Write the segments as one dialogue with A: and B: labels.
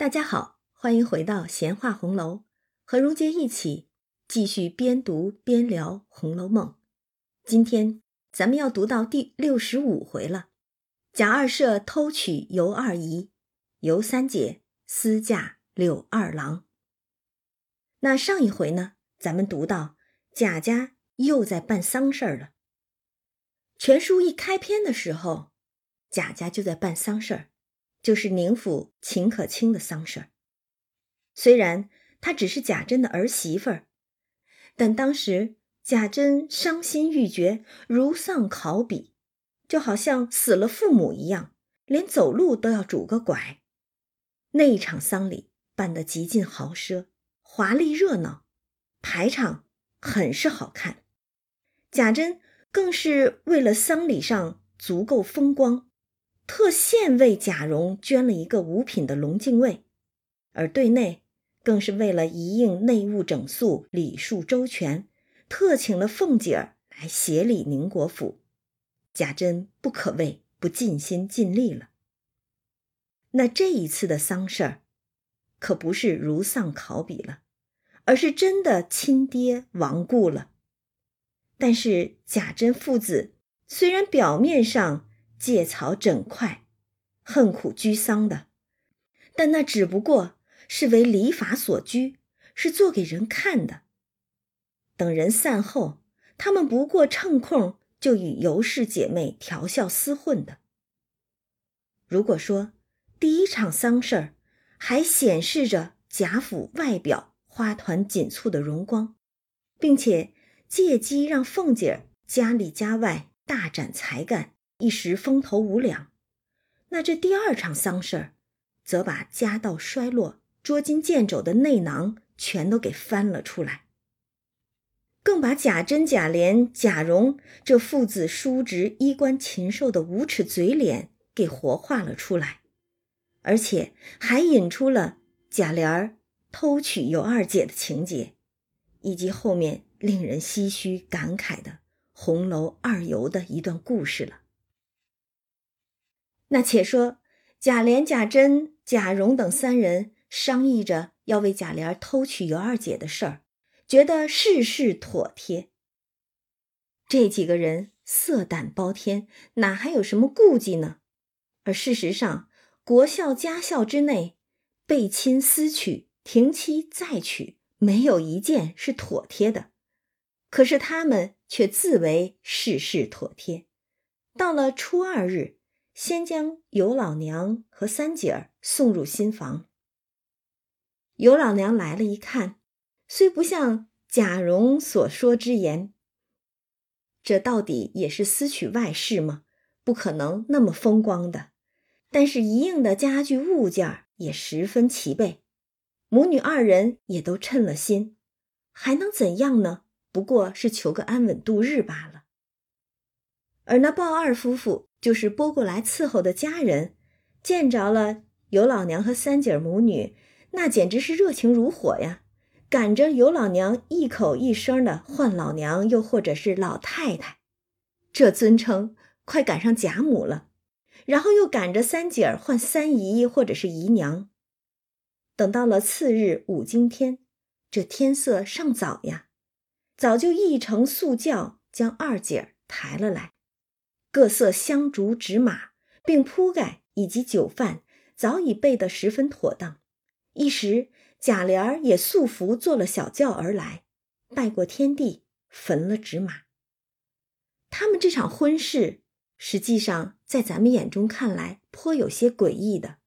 A: 大家好，欢迎回到闲话红楼，和蓉姐一起继续边读边聊《红楼梦》。今天咱们要读到第六十五回了，贾二舍偷娶尤二姨，尤三姐私嫁柳二郎。那上一回呢，咱们读到贾家又在办丧事儿了。全书一开篇的时候，贾家就在办丧事儿。就是宁府秦可卿的丧事儿。虽然她只是贾珍的儿媳妇儿，但当时贾珍伤心欲绝，如丧考妣，就好像死了父母一样，连走路都要拄个拐。那一场丧礼办得极尽豪奢、华丽热闹，排场很是好看。贾珍更是为了丧礼上足够风光。特献为贾蓉捐了一个五品的龙镜卫，而对内更是为了一应内务整肃、礼数周全，特请了凤姐儿来协理宁国府。贾珍不可谓不尽心尽力了。那这一次的丧事儿，可不是如丧考妣了，而是真的亲爹亡故了。但是贾珍父子虽然表面上，借草整块，恨苦居丧的，但那只不过是为礼法所拘，是做给人看的。等人散后，他们不过趁空就与尤氏姐妹调笑厮混的。如果说第一场丧事儿还显示着贾府外表花团锦簇的荣光，并且借机让凤姐儿家里家外大展才干。一时风头无两，那这第二场丧事儿，则把家道衰落、捉襟见肘的内囊全都给翻了出来，更把贾珍、贾琏、贾蓉这父子叔侄衣冠禽兽的无耻嘴脸给活化了出来，而且还引出了贾琏儿偷娶尤二姐的情节，以及后面令人唏嘘感慨的红楼二尤的一段故事了。那且说，贾琏、贾珍、贾蓉等三人商议着要为贾琏偷娶尤二姐的事儿，觉得事事妥帖。这几个人色胆包天，哪还有什么顾忌呢？而事实上，国孝家孝之内，背亲私娶、停妻再娶，没有一件是妥帖的。可是他们却自为事事妥帖。到了初二日。先将尤老娘和三姐儿送入新房。尤老娘来了，一看，虽不像贾蓉所说之言，这到底也是私娶外室吗？不可能那么风光的。但是，一应的家具物件也十分齐备，母女二人也都称了心，还能怎样呢？不过是求个安稳度日罢了。而那鲍二夫妇。就是拨过来伺候的家人，见着了尤老娘和三姐母女，那简直是热情如火呀！赶着尤老娘一口一声的唤老娘，又或者是老太太，这尊称快赶上贾母了。然后又赶着三姐儿唤三姨或者是姨娘。等到了次日五更天，这天色尚早呀，早就一乘素轿将二姐抬了来。各色香烛纸马，并铺盖以及酒饭，早已备得十分妥当。一时贾琏儿也素服坐了小轿而来，拜过天地，焚了纸马。他们这场婚事，实际上在咱们眼中看来颇有些诡异的。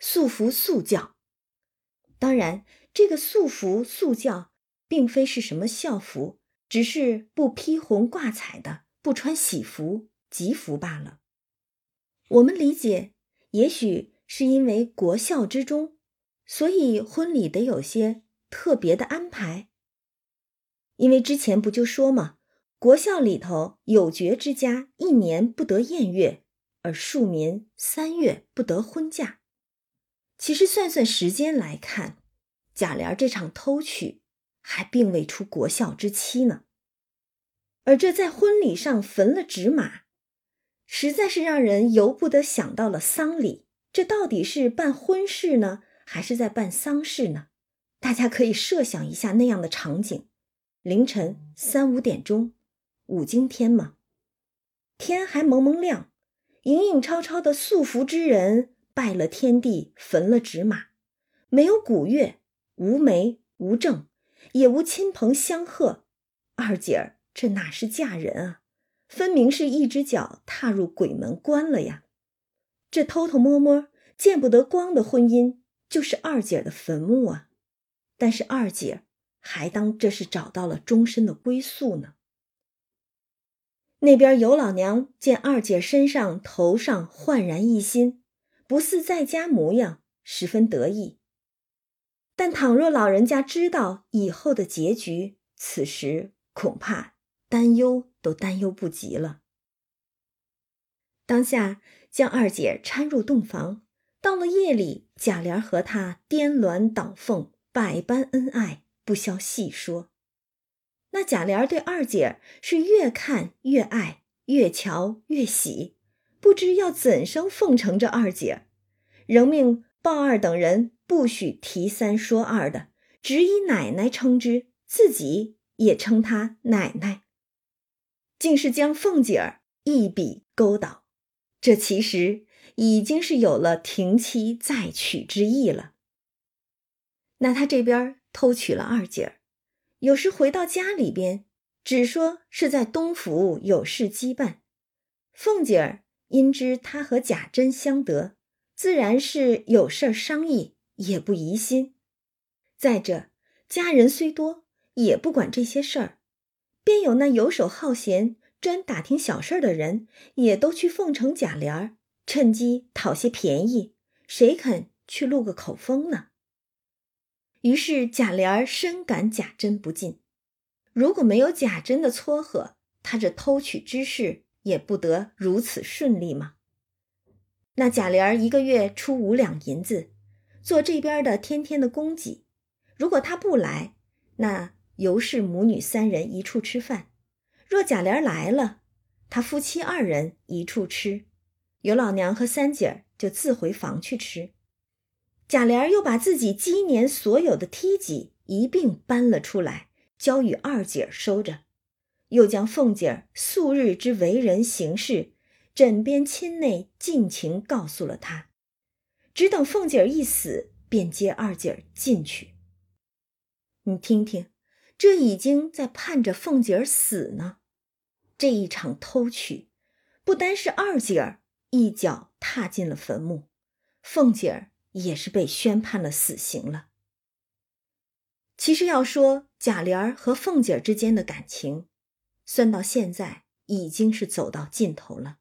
A: 素服素轿，当然这个素服素轿，并非是什么校服，只是不披红挂彩的。不穿喜服、吉服罢了。我们理解，也许是因为国孝之中，所以婚礼得有些特别的安排。因为之前不就说嘛，国孝里头有爵之家一年不得宴乐，而庶民三月不得婚嫁。其实算算时间来看，贾琏这场偷娶还并未出国孝之期呢。而这在婚礼上焚了纸马，实在是让人由不得想到了丧礼这到底是办婚事呢，还是在办丧事呢？大家可以设想一下那样的场景：凌晨三五点钟，五更天嘛，天还蒙蒙亮，影影绰绰的素服之人拜了天地，焚了纸马，没有鼓乐，无媒无证，也无亲朋相贺。二姐儿这哪是嫁人啊，分明是一只脚踏入鬼门关了呀！这偷偷摸摸、见不得光的婚姻，就是二姐的坟墓啊！但是二姐还当这是找到了终身的归宿呢。那边尤老娘见二姐身上头上焕然一新，不似在家模样，十分得意。但倘若老人家知道以后的结局，此时恐怕担忧都担忧不及了。当下将二姐搀入洞房，到了夜里，贾琏和她颠鸾倒凤。百般恩爱，不消细说。那贾琏对二姐是越看越爱，越瞧越喜，不知要怎生奉承这二姐，仍命鲍二等人不许提三说二的，只以奶奶称之，自己也称她奶奶，竟是将凤姐儿一笔勾倒。这其实已经是有了停妻再娶之意了。那他这边偷娶了二姐儿，有时回到家里边，只说是在东府有事羁绊。凤姐儿因知他和贾珍相得，自然是有事商议，也不疑心。再者，家人虽多，也不管这些事儿，便有那游手好闲、专打听小事的人，也都去奉承贾琏儿，趁机讨些便宜。谁肯去录个口风呢？于是贾琏儿深感贾珍不敬，如果没有贾珍的撮合，他这偷取之事也不得如此顺利嘛。那贾琏儿一个月出五两银子，做这边的天天的供给。如果他不来，那尤氏母女三人一处吃饭；若贾琏来了，他夫妻二人一处吃，尤老娘和三姐儿就自回房去吃。贾琏又把自己今年所有的梯级一并搬了出来，交与二姐儿收着，又将凤姐儿素日之为人行事、枕边亲内尽情告诉了他，只等凤姐儿一死，便接二姐儿进去。你听听，这已经在盼着凤姐儿死呢。这一场偷取，不单是二姐儿一脚踏进了坟墓，凤姐儿。也是被宣判了死刑了。其实要说贾琏儿和凤姐儿之间的感情，算到现在已经是走到尽头了。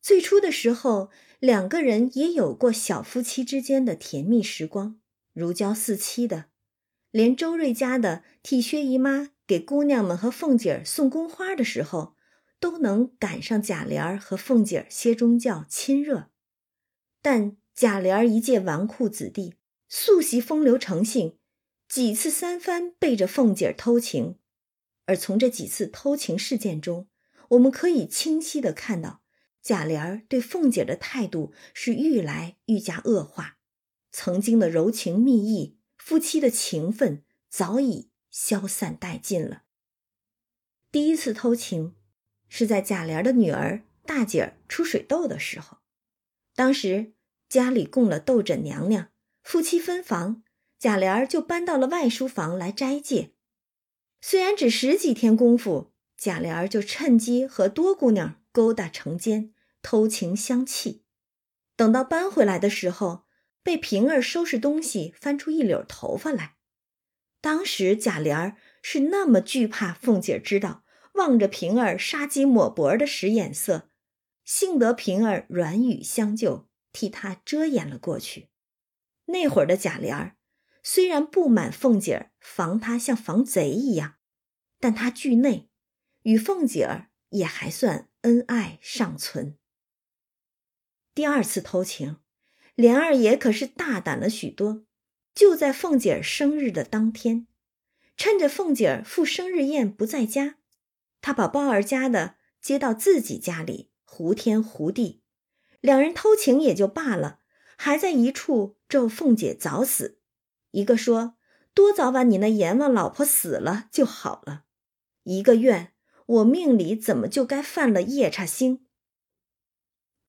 A: 最初的时候，两个人也有过小夫妻之间的甜蜜时光，如胶似漆的。连周瑞家的替薛姨妈给姑娘们和凤姐儿送宫花的时候，都能赶上贾琏儿和凤姐儿歇中觉亲热，但。贾琏儿一介纨绔子弟，素习风流成性，几次三番背着凤姐儿偷情。而从这几次偷情事件中，我们可以清晰的看到，贾琏儿对凤姐儿的态度是愈来愈加恶化。曾经的柔情蜜意，夫妻的情分早已消散殆尽了。第一次偷情，是在贾琏的女儿大姐儿出水痘的时候，当时。家里供了斗枕娘娘，夫妻分房，贾琏儿就搬到了外书房来斋戒。虽然只十几天功夫，贾琏儿就趁机和多姑娘勾搭成奸，偷情相弃。等到搬回来的时候，被平儿收拾东西翻出一绺头发来。当时贾琏是那么惧怕凤姐知道，望着平儿杀鸡抹脖的使眼色，幸得平儿软语相救。替他遮掩了过去。那会儿的贾琏虽然不满凤姐儿防他像防贼一样，但他惧内，与凤姐儿也还算恩爱尚存。第二次偷情，莲二爷可是大胆了许多，就在凤姐儿生日的当天，趁着凤姐儿赴生日宴不在家，他把鲍二家的接到自己家里，胡天胡地。两人偷情也就罢了，还在一处咒凤姐早死，一个说多早晚你那阎王老婆死了就好了，一个怨我命里怎么就该犯了夜叉星。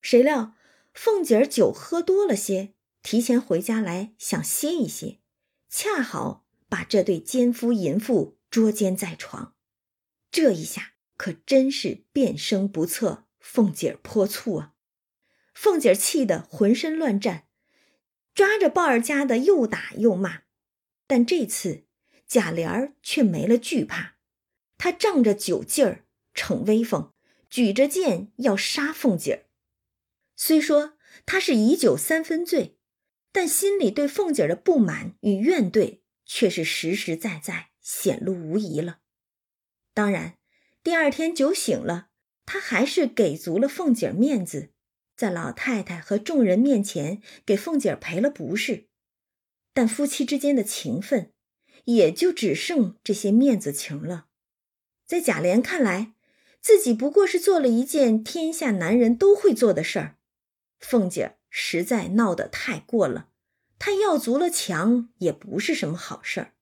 A: 谁料凤姐儿酒喝多了些，提前回家来想歇一歇，恰好把这对奸夫淫妇捉奸在床，这一下可真是变声不测，凤姐儿泼醋啊！凤姐儿气得浑身乱颤，抓着鲍二家的又打又骂。但这次贾琏儿却没了惧怕，他仗着酒劲儿逞威风，举着剑要杀凤姐儿。虽说他是以酒三分醉，但心里对凤姐儿的不满与怨怼却是实实在在显露无遗了。当然，第二天酒醒了，他还是给足了凤姐儿面子。在老太太和众人面前给凤姐儿赔了不是，但夫妻之间的情分也就只剩这些面子情了。在贾琏看来，自己不过是做了一件天下男人都会做的事儿，凤姐儿实在闹得太过了，她要足了强也不是什么好事儿。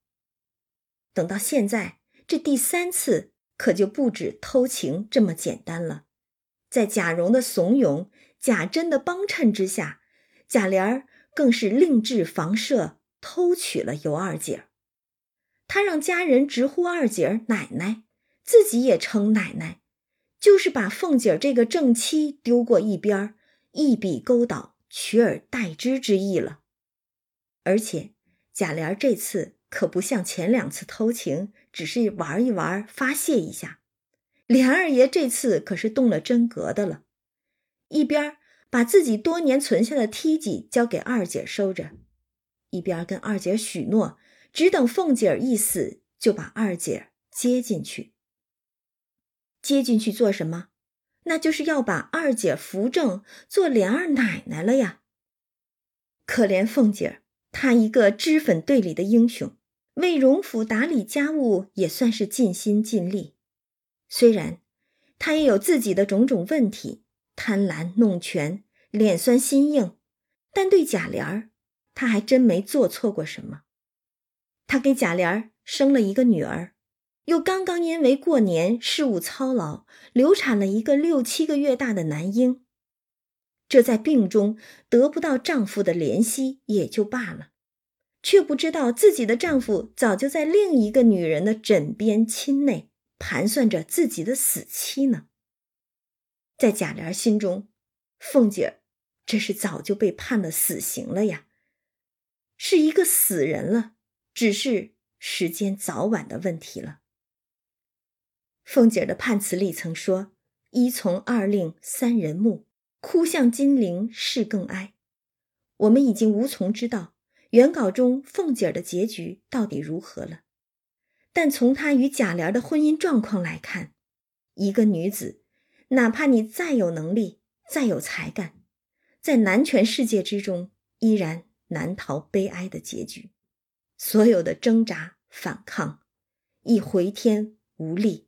A: 等到现在这第三次，可就不止偷情这么简单了，在贾蓉的怂恿。贾珍的帮衬之下，贾琏儿更是另置房舍，偷娶了尤二姐儿。他让家人直呼二姐儿奶奶，自己也称奶奶，就是把凤姐儿这个正妻丢过一边儿，一笔勾倒，取而代之之意了。而且贾琏这次可不像前两次偷情，只是玩一玩，发泄一下。琏二爷这次可是动了真格的了。一边把自己多年存下的梯级交给二姐收着，一边跟二姐许诺，只等凤姐儿一死，就把二姐接进去。接进去做什么？那就是要把二姐扶正做莲二奶奶了呀。可怜凤姐儿，她一个脂粉队里的英雄，为荣府打理家务也算是尽心尽力。虽然她也有自己的种种问题。贪婪弄权，脸酸心硬，但对贾琏儿，他还真没做错过什么。他给贾琏儿生了一个女儿，又刚刚因为过年事务操劳，流产了一个六七个月大的男婴。这在病中得不到丈夫的怜惜也就罢了，却不知道自己的丈夫早就在另一个女人的枕边亲内盘算着自己的死期呢。在贾琏心中，凤姐儿这是早就被判了死刑了呀，是一个死人了，只是时间早晚的问题了。凤姐的判词里曾说：“一从二令三人目，哭向金陵事更哀。”我们已经无从知道原稿中凤姐的结局到底如何了，但从她与贾琏的婚姻状况来看，一个女子。哪怕你再有能力，再有才干，在男权世界之中，依然难逃悲哀的结局。所有的挣扎反抗，亦回天无力，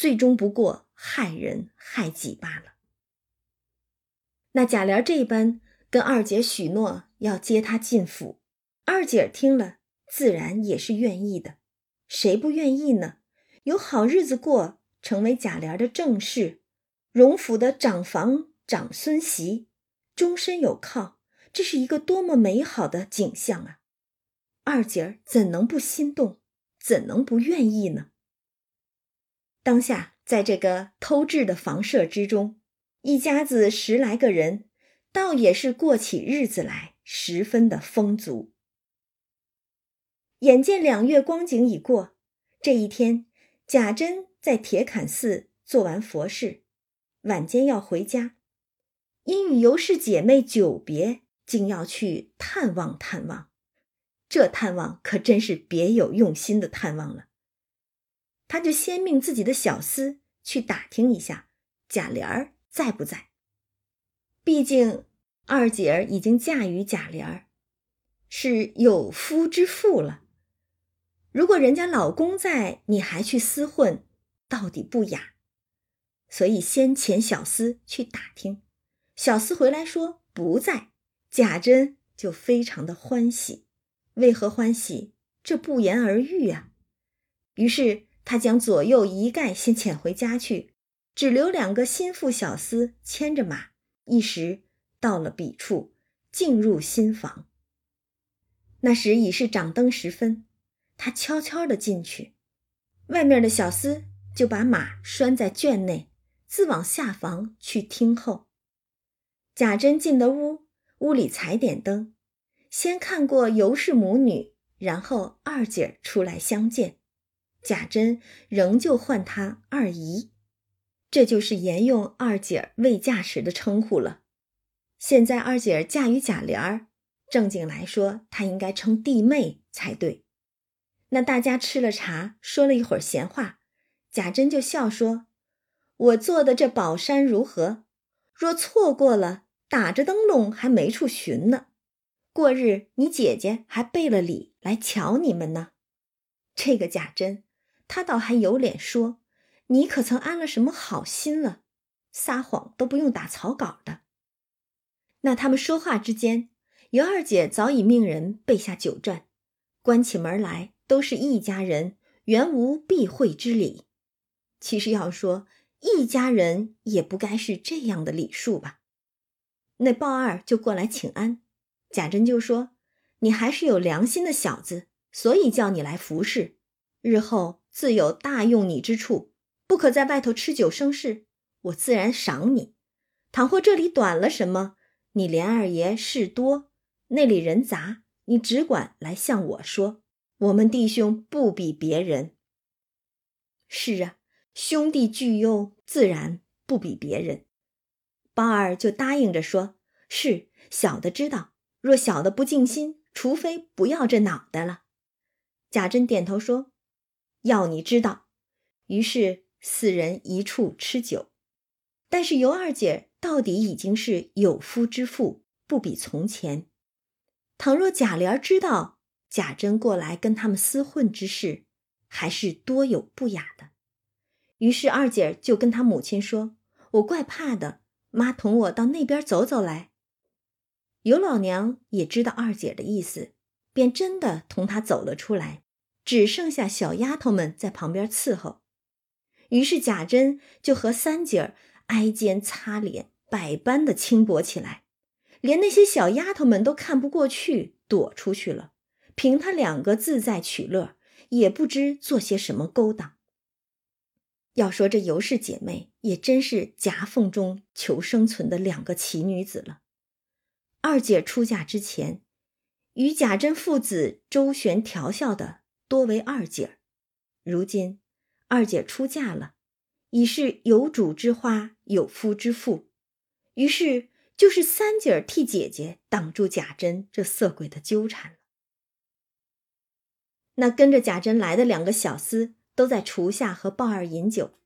A: 最终不过害人害己罢了。那贾琏这般跟二姐许诺要接她进府，二姐听了自然也是愿意的。谁不愿意呢？有好日子过，成为贾琏的正室。荣府的长房长孙媳，终身有靠，这是一个多么美好的景象啊！二姐怎能不心动，怎能不愿意呢？当下在这个偷制的房舍之中，一家子十来个人，倒也是过起日子来十分的丰足。眼见两月光景已过，这一天，贾珍在铁槛寺做完佛事。晚间要回家，因与尤氏姐妹久别，竟要去探望探望。这探望可真是别有用心的探望了。他就先命自己的小厮去打听一下贾琏儿在不在。毕竟二姐儿已经嫁与贾琏儿，是有夫之妇了。如果人家老公在，你还去厮混，到底不雅。所以先遣小厮去打听，小厮回来说不在，贾珍就非常的欢喜。为何欢喜？这不言而喻啊。于是他将左右一概先遣回家去，只留两个心腹小厮牵着马，一时到了彼处，进入新房。那时已是掌灯时分，他悄悄的进去，外面的小厮就把马拴在圈内，自往下房去听候。贾珍进的屋，屋里才点灯，先看过尤氏母女，然后二姐出来相见，贾珍仍旧唤她二姨，这就是沿用二姐儿未嫁时的称呼了。现在二姐儿嫁与贾琏儿。正经来说，她应该称弟妹才对。那大家吃了茶，说了一会儿闲话，贾珍就笑说：“我做的这宝山如何？若错过了，打着灯笼还没处寻呢。过日你姐姐还备了礼来瞧你们呢。”这个贾珍，他倒还有脸说：“你可曾安了什么好心了？撒谎都不用打草稿的。”那他们说话之间。尤二姐早已命人备下酒馔，关起门来都是一家人，原无避讳之理。其实要说一家人，也不该是这样的礼数吧。那鲍二就过来请安，贾珍就说：“你还是有良心的小子，所以叫你来服侍，日后自有大用你之处，不可在外头吃酒生事，我自然赏你。倘或这里短了什么，你连二爷事多。”那里人杂，你只管来向我说。我们弟兄不比别人。是啊，兄弟聚忧，自然不比别人。包二就答应着说：“是小的知道，若小的不尽心，除非不要这脑袋了。”贾珍点头说：“要你知道。”于是四人一处吃酒。但是尤二姐到底已经是有夫之妇，不比从前。倘若贾琏知道贾珍过来跟他们厮混之事，还是多有不雅的。于是二姐就跟他母亲说：“我怪怕的，妈同我到那边走走来。”尤老娘也知道二姐的意思，便真的同她走了出来，只剩下小丫头们在旁边伺候。于是贾珍就和三姐儿挨肩擦脸，百般的轻薄起来。连那些小丫头们都看不过去，躲出去了。凭他两个自在取乐，也不知做些什么勾当。要说这尤氏姐妹，也真是夹缝中求生存的两个奇女子了。二姐出嫁之前，与贾珍父子周旋调笑的多为二姐。如今二姐出嫁了，已是有主之花，有夫之妇，于是。就是三姐儿替姐姐挡住贾珍这色鬼的纠缠了。那跟着贾珍来的两个小厮都在厨下和鲍二饮酒，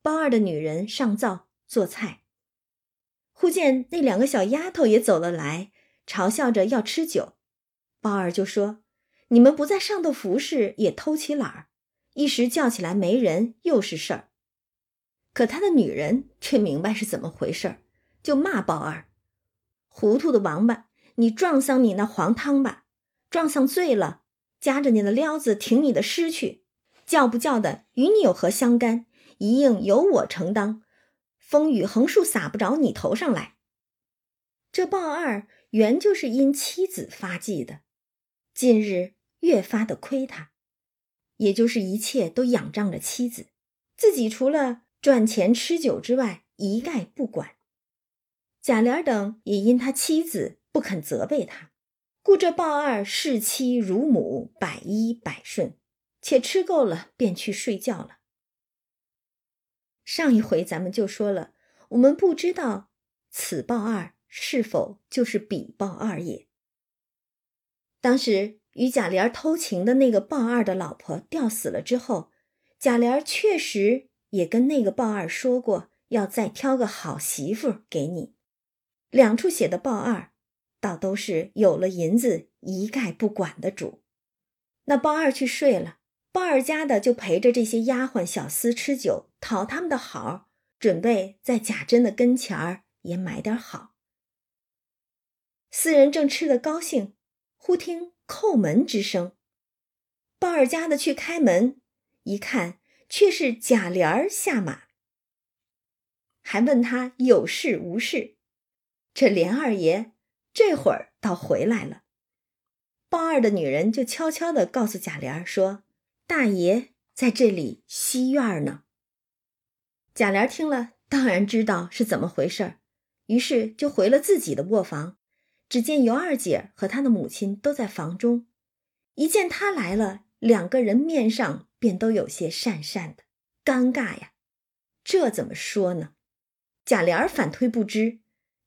A: 鲍二的女人上灶做菜。忽见那两个小丫头也走了来，嘲笑着要吃酒，鲍二就说：“你们不在上头服侍，也偷起懒儿，一时叫起来没人，又是事儿。”可他的女人却明白是怎么回事儿。就骂鲍二，糊涂的王八！你撞上你那黄汤吧，撞上醉了，夹着你的撩子挺你的尸去，叫不叫的与你有何相干？一应由我承当，风雨横竖洒不着你头上来。这鲍二原就是因妻子发迹的，近日越发的亏他，也就是一切都仰仗着妻子，自己除了赚钱吃酒之外，一概不管。贾琏等也因他妻子不肯责备他，故这鲍二视妻如母，百依百顺，且吃够了便去睡觉了。上一回咱们就说了，我们不知道此鲍二是否就是彼鲍二也。当时与贾琏偷情的那个鲍二的老婆吊死了之后，贾琏确实也跟那个鲍二说过，要再挑个好媳妇给你。两处写的鲍二，倒都是有了银子一概不管的主。那鲍二去睡了，鲍二家的就陪着这些丫鬟小厮吃酒，讨他们的好，准备在贾珍的跟前儿也买点好。四人正吃得高兴，忽听叩门之声。鲍二家的去开门，一看却是贾琏儿下马，还问他有事无事。这连二爷这会儿倒回来了。鲍二的女人就悄悄地告诉贾琏儿说：“大爷在这里西院呢。”贾琏听了，当然知道是怎么回事儿，于是就回了自己的卧房。只见尤二姐和她的母亲都在房中，一见他来了，两个人面上便都有些讪讪的，尴尬呀。这怎么说呢？贾琏反推不知，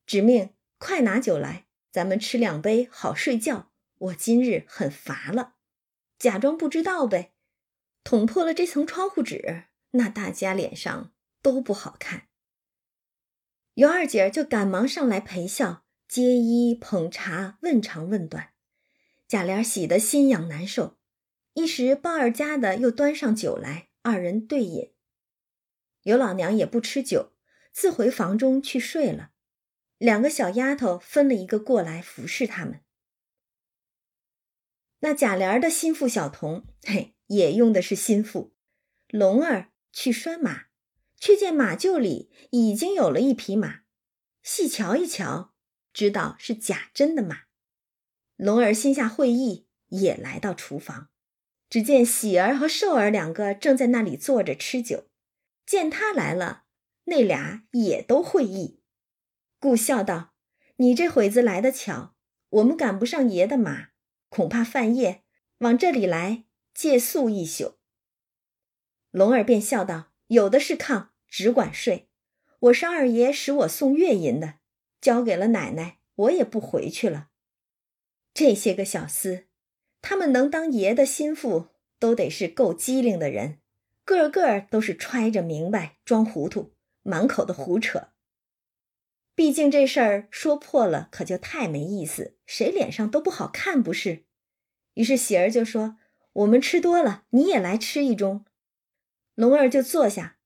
A: 指命快拿酒来，咱们吃两杯，好睡觉。我今日很乏了，假装不知道呗。捅破了这层窗户纸，那大家脸上都不好看。尤二姐就赶忙上来陪笑。接衣捧茶，问长问短，贾琏喜得心痒难受。一时鲍二家的又端上酒来，二人对饮。尤老娘也不吃酒，自回房中去睡了。两个小丫头分了一个过来服侍他们。那贾琏的心腹小童，嘿，也用的是心腹。龙儿去拴马，却见马厩里已经有了一匹马，细瞧一瞧。知道是贾珍的马，龙儿心下会意，也来到厨房，只见喜儿和寿儿两个正在那里坐着吃酒，见他来了，那俩也都会意，故笑道：“你这会子来的巧，我们赶不上爷的马，恐怕半夜，往这里来借宿一宿。”龙儿便笑道：“有的是炕，只管睡，我是二爷使我送月银的。”交给了奶奶，我也不回去了。这些个小厮，他们能当爷的心腹，都得是够机灵的人，个个都是揣着明白装糊涂，满口的胡扯。毕竟这事儿说破了，可就太没意思，谁脸上都不好看，不是？于是喜儿就说：“我们吃多了，你也来吃一盅。”龙儿就坐下，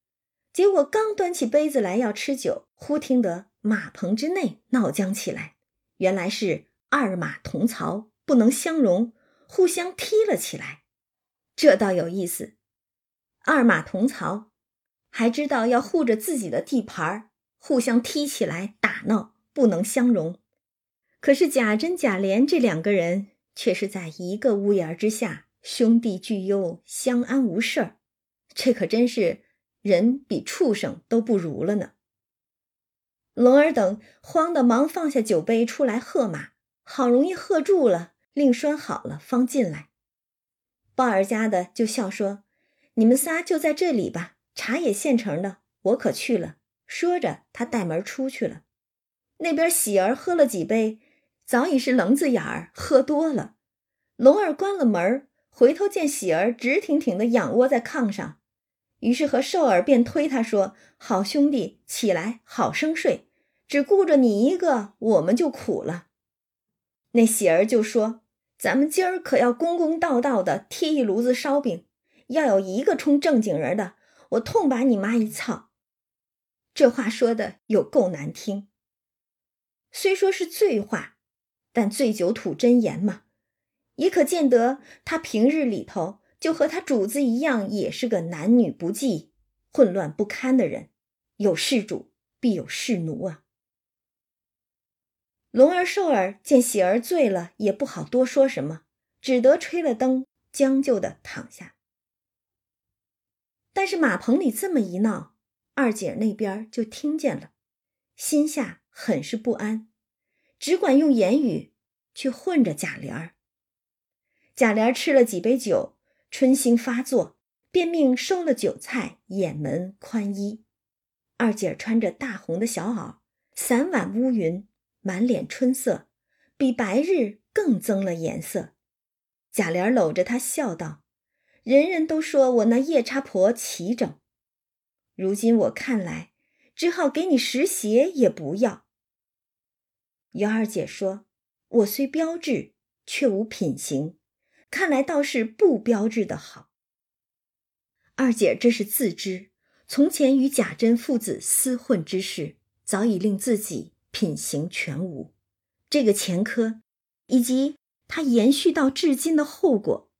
A: 结果刚端起杯子来要吃酒，忽听得。马棚之内闹僵起来，原来是二马同槽，不能相容，互相踢了起来。这倒有意思，二马同槽，还知道要护着自己的地盘互相踢起来打闹，不能相容。可是贾珍、贾琏这两个人却是在一个屋檐之下，兄弟聚忧，相安无事儿。这可真是人比畜生都不如了呢。龙儿等慌的忙放下酒杯出来喝马，好容易喝住了，另拴好了，方进来。鲍二家的就笑说：“你们仨就在这里吧，茶也现成的，我可去了。”说着，他带门出去了。那边喜儿喝了几杯，早已是棱子眼儿，喝多了。龙儿关了门，回头见喜儿直挺挺的仰卧在炕上，于是和寿儿便推他说：“好兄弟，起来，好生睡。”只顾着你一个，我们就苦了。那喜儿就说：“咱们今儿可要公公道道的贴一炉子烧饼，要有一个充正经人的，我痛把你妈一操。”这话说的有够难听。虽说是醉话，但醉酒吐真言嘛，也可见得他平日里头就和他主子一样，也是个男女不济、混乱不堪的人。有事主必有事奴啊。龙儿寿儿见喜儿醉了，也不好多说什么，只得吹了灯，将就的躺下。但是马棚里这么一闹，二姐那边就听见了，心下很是不安，只管用言语去混着贾琏儿。贾琏吃了几杯酒，春心发作，便命收了酒菜，掩门宽衣。二姐穿着大红的小袄，散挽乌云。满脸春色，比白日更增了颜色。贾琏搂着她笑道：“人人都说我那夜叉婆齐整，如今我看来，只好给你拾鞋也不要。”尤二姐说：“我虽标致，却无品行，看来倒是不标致的好。”二姐这是自知，从前与贾珍父子厮混之事，早已令自己。品行全无，这个前科，以及他延续到至今的后果，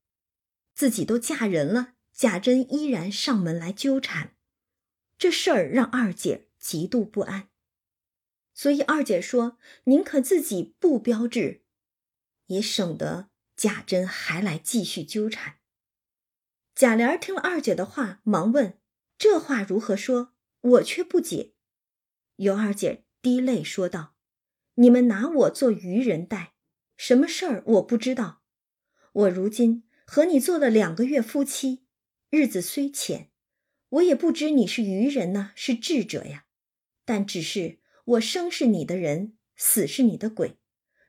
A: 自己都嫁人了，贾珍依然上门来纠缠，这事儿让二姐极度不安。所以二姐说：“宁可自己不标志，也省得贾珍还来继续纠缠。”贾琏听了二姐的话，忙问：“这话如何说？我却不解。”尤二姐滴泪说道：“你们拿我做愚人待，什么事儿我不知道。我如今和你做了两个月夫妻，日子虽浅，我也不知你是愚人呢，是智者呀。但只是我生是你的人，死是你的鬼。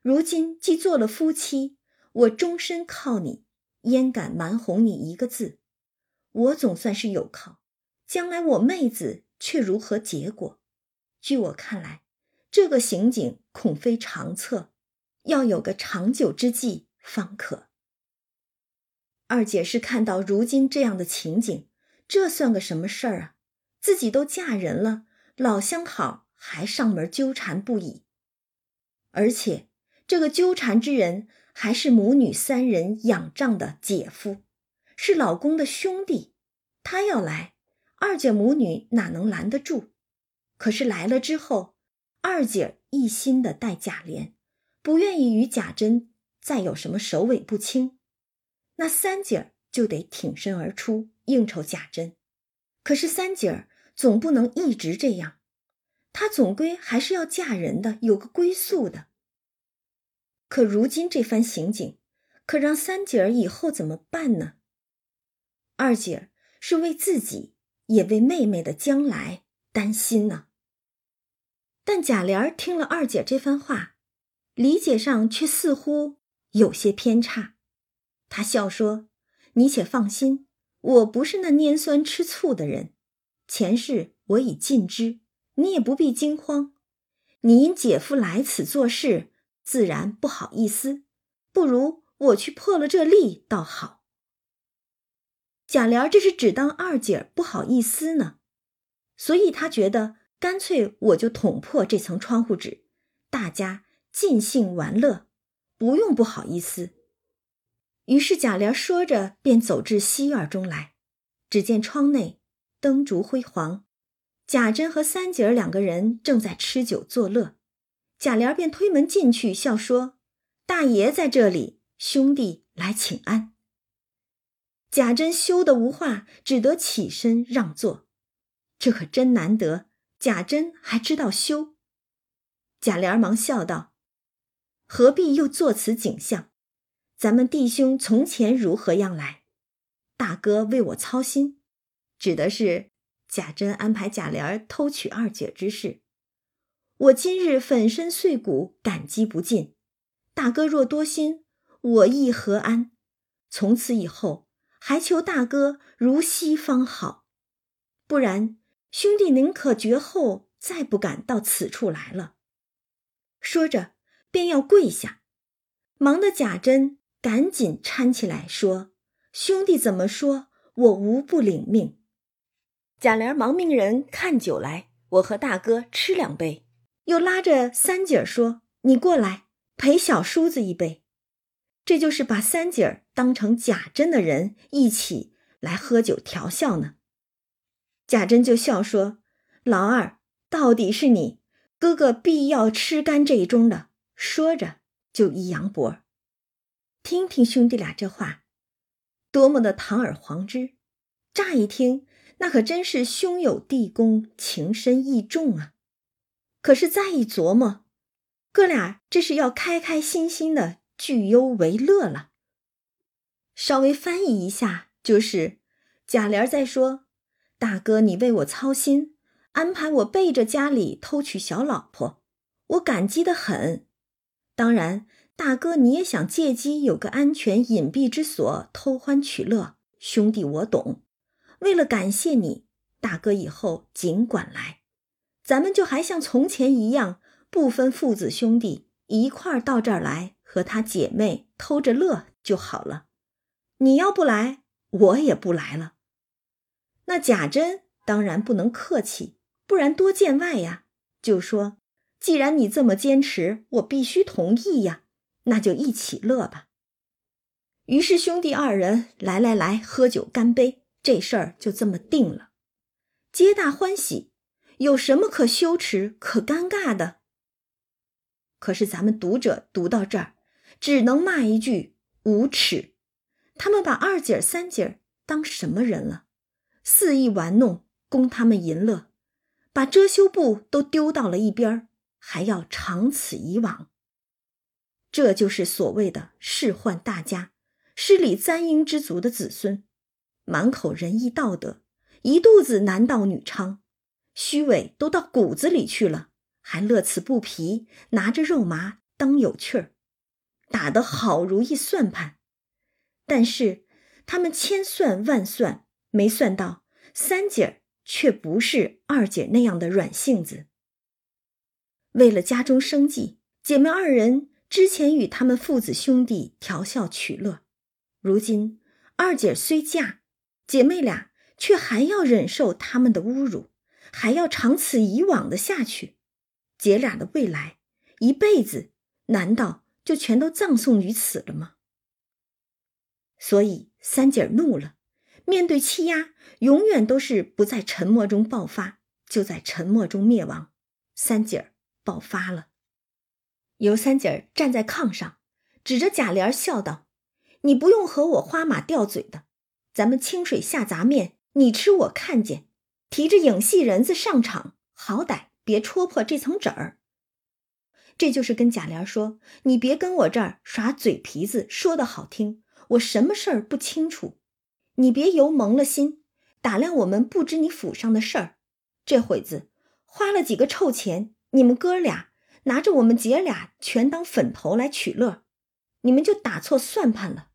A: 如今既做了夫妻，我终身靠你，焉敢瞒哄你一个字？”我总算是有靠，将来我妹子却如何结果？据我看来，这个刑警恐非长策，要有个长久之计方可。二姐是看到如今这样的情景，这算个什么事儿啊？自己都嫁人了，老相好还上门纠缠不已，而且这个纠缠之人还是母女三人仰仗的姐夫。是老公的兄弟，他要来，二姐母女哪能拦得住？可是来了之后，二姐一心的待贾琏，不愿意与贾珍再有什么首尾不清，那三姐就得挺身而出应酬贾珍。可是三姐总不能一直这样，她总归还是要嫁人的，有个归宿的。可如今这番行径，可让三姐儿以后怎么办呢？二姐是为自己，也为妹妹的将来担心呢。但贾琏听了二姐这番话，理解上却似乎有些偏差。他笑说：“你且放心，我不是那拈酸吃醋的人。前事我已尽知，你也不必惊慌。你因姐夫来此做事，自然不好意思。不如我去破了这例，倒好。”贾琏这是只当二姐不好意思呢，所以他觉得干脆我就捅破这层窗户纸，大家尽兴玩乐，不用不好意思。于是贾琏说着，便走至西院中来，只见窗内灯烛辉煌，贾珍和三姐儿两个人正在吃酒作乐，贾琏便推门进去，笑说：“大爷在这里，兄弟来请安。”贾珍羞得无话，只得起身让座。这可真难得，贾珍还知道羞。贾琏忙笑道：“何必又作此景象？咱们弟兄从前如何样来？大哥为我操心，指的是贾珍安排贾琏偷娶二姐之事。我今日粉身碎骨，感激不尽。大哥若多心，我亦何安？从此以后。”还求大哥如昔方好，不然兄弟宁可绝后，再不敢到此处来了。说着，便要跪下，忙的贾珍赶紧搀起来，说：“兄弟怎么说，我无不领命。”贾琏忙命人看酒来，我和大哥吃两杯，又拉着三姐说：“你过来陪小叔子一杯。”这就是把三姐当成贾珍的人一起来喝酒调笑呢。贾珍就笑说：“老二，到底是你哥哥必要吃干这一盅的。”说着就一扬脖听听兄弟俩这话，多么的堂而皇之！乍一听，那可真是兄友弟恭，情深义重啊。可是再一琢磨，哥俩这是要开开心心的。聚忧为乐了。稍微翻译一下，就是贾琏在说：“大哥，你为我操心，安排我背着家里偷娶小老婆，我感激的很。当然，大哥你也想借机有个安全隐蔽之所偷欢取乐，兄弟我懂。为了感谢你，大哥以后尽管来，咱们就还像从前一样，不分父子兄弟，一块儿到这儿来。”和他姐妹偷着乐就好了，你要不来，我也不来了。那贾珍当然不能客气，不然多见外呀。就说既然你这么坚持，我必须同意呀，那就一起乐吧。于是兄弟二人来来来，喝酒干杯，这事儿就这么定了，皆大欢喜，有什么可羞耻、可尴尬的？可是咱们读者读到这儿，只能骂一句无耻。他们把二姐三姐当什么人了？肆意玩弄，供他们淫乐，把遮羞布都丢到了一边还要长此以往。这就是所谓的世宦大家。失礼簪缨之族的子孙，满口仁义道德，一肚子男盗女娼，虚伪都到骨子里去了，还乐此不疲，拿着肉麻当有趣儿，打得好如意算盘。但是他们千算万算，没算到三姐儿却不是二姐那样的软性子。为了家中生计，姐妹二人之前与他们父子兄弟调笑取乐。如今二姐虽嫁，姐妹俩却还要忍受他们的侮辱，还要长此以往的下去。姐俩的未来，一辈子，难道就全都葬送于此了吗？所以三姐怒了，面对欺压，永远都是不在沉默中爆发，就在沉默中灭亡。三姐儿爆发了，尤三姐儿站在炕上，指着贾琏笑道。你不用和我花马吊嘴的，咱们清水下杂面，你吃我看见，提着影戏人子上场，好歹别戳破这层纸儿。这就是跟贾琏说，你别跟我这儿耍嘴皮子，说的好听，我什么事儿不清楚，你别油蒙了心，打量我们不知你府上的事儿。这会子花了几个臭钱，你们哥俩拿着我们姐俩全当粉头来取乐，你们就打错算盘了。